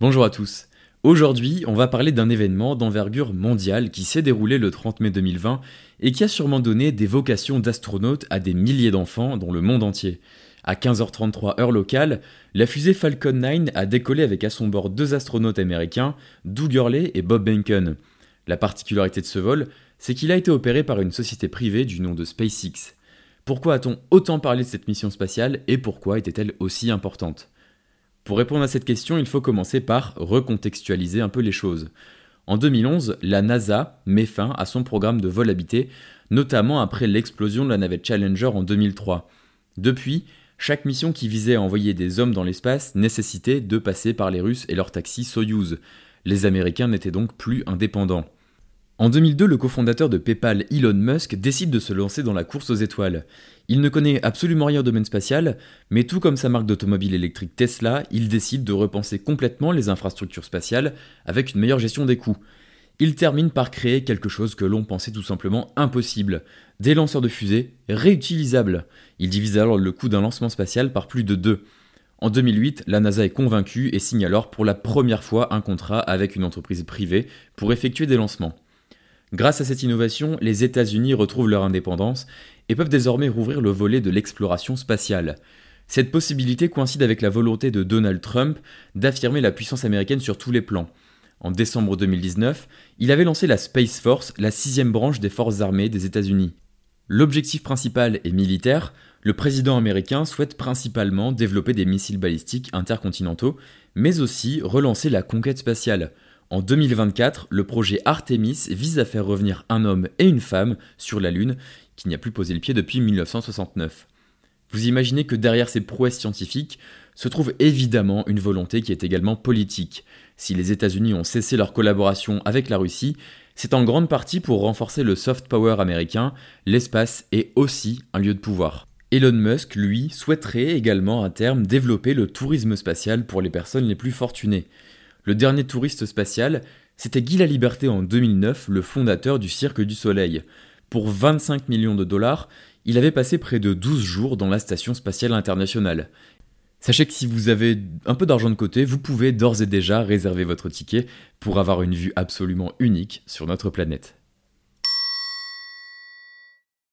Bonjour à tous. Aujourd'hui, on va parler d'un événement d'envergure mondiale qui s'est déroulé le 30 mai 2020 et qui a sûrement donné des vocations d'astronautes à des milliers d'enfants dans le monde entier. À 15h33 heure locale, la fusée Falcon 9 a décollé avec à son bord deux astronautes américains, Doug Hurley et Bob Behnken. La particularité de ce vol, c'est qu'il a été opéré par une société privée du nom de SpaceX. Pourquoi a-t-on autant parlé de cette mission spatiale et pourquoi était-elle aussi importante? Pour répondre à cette question, il faut commencer par recontextualiser un peu les choses. En 2011, la NASA met fin à son programme de vol habité, notamment après l'explosion de la navette Challenger en 2003. Depuis, chaque mission qui visait à envoyer des hommes dans l'espace nécessitait de passer par les Russes et leur taxi Soyuz. Les Américains n'étaient donc plus indépendants. En 2002, le cofondateur de PayPal, Elon Musk, décide de se lancer dans la course aux étoiles. Il ne connaît absolument rien au domaine spatial, mais tout comme sa marque d'automobile électrique Tesla, il décide de repenser complètement les infrastructures spatiales avec une meilleure gestion des coûts. Il termine par créer quelque chose que l'on pensait tout simplement impossible, des lanceurs de fusées réutilisables. Il divise alors le coût d'un lancement spatial par plus de deux. En 2008, la NASA est convaincue et signe alors pour la première fois un contrat avec une entreprise privée pour effectuer des lancements. Grâce à cette innovation, les États-Unis retrouvent leur indépendance et peuvent désormais rouvrir le volet de l'exploration spatiale. Cette possibilité coïncide avec la volonté de Donald Trump d'affirmer la puissance américaine sur tous les plans. En décembre 2019, il avait lancé la Space Force, la sixième branche des forces armées des États-Unis. L'objectif principal est militaire, le président américain souhaite principalement développer des missiles balistiques intercontinentaux, mais aussi relancer la conquête spatiale. En 2024, le projet Artemis vise à faire revenir un homme et une femme sur la Lune qui n'y a plus posé le pied depuis 1969. Vous imaginez que derrière ces prouesses scientifiques se trouve évidemment une volonté qui est également politique. Si les États-Unis ont cessé leur collaboration avec la Russie, c'est en grande partie pour renforcer le soft power américain, l'espace est aussi un lieu de pouvoir. Elon Musk, lui, souhaiterait également à terme développer le tourisme spatial pour les personnes les plus fortunées. Le dernier touriste spatial, c'était Guy Liberté en 2009, le fondateur du Cirque du Soleil. Pour 25 millions de dollars, il avait passé près de 12 jours dans la Station spatiale internationale. Sachez que si vous avez un peu d'argent de côté, vous pouvez d'ores et déjà réserver votre ticket pour avoir une vue absolument unique sur notre planète.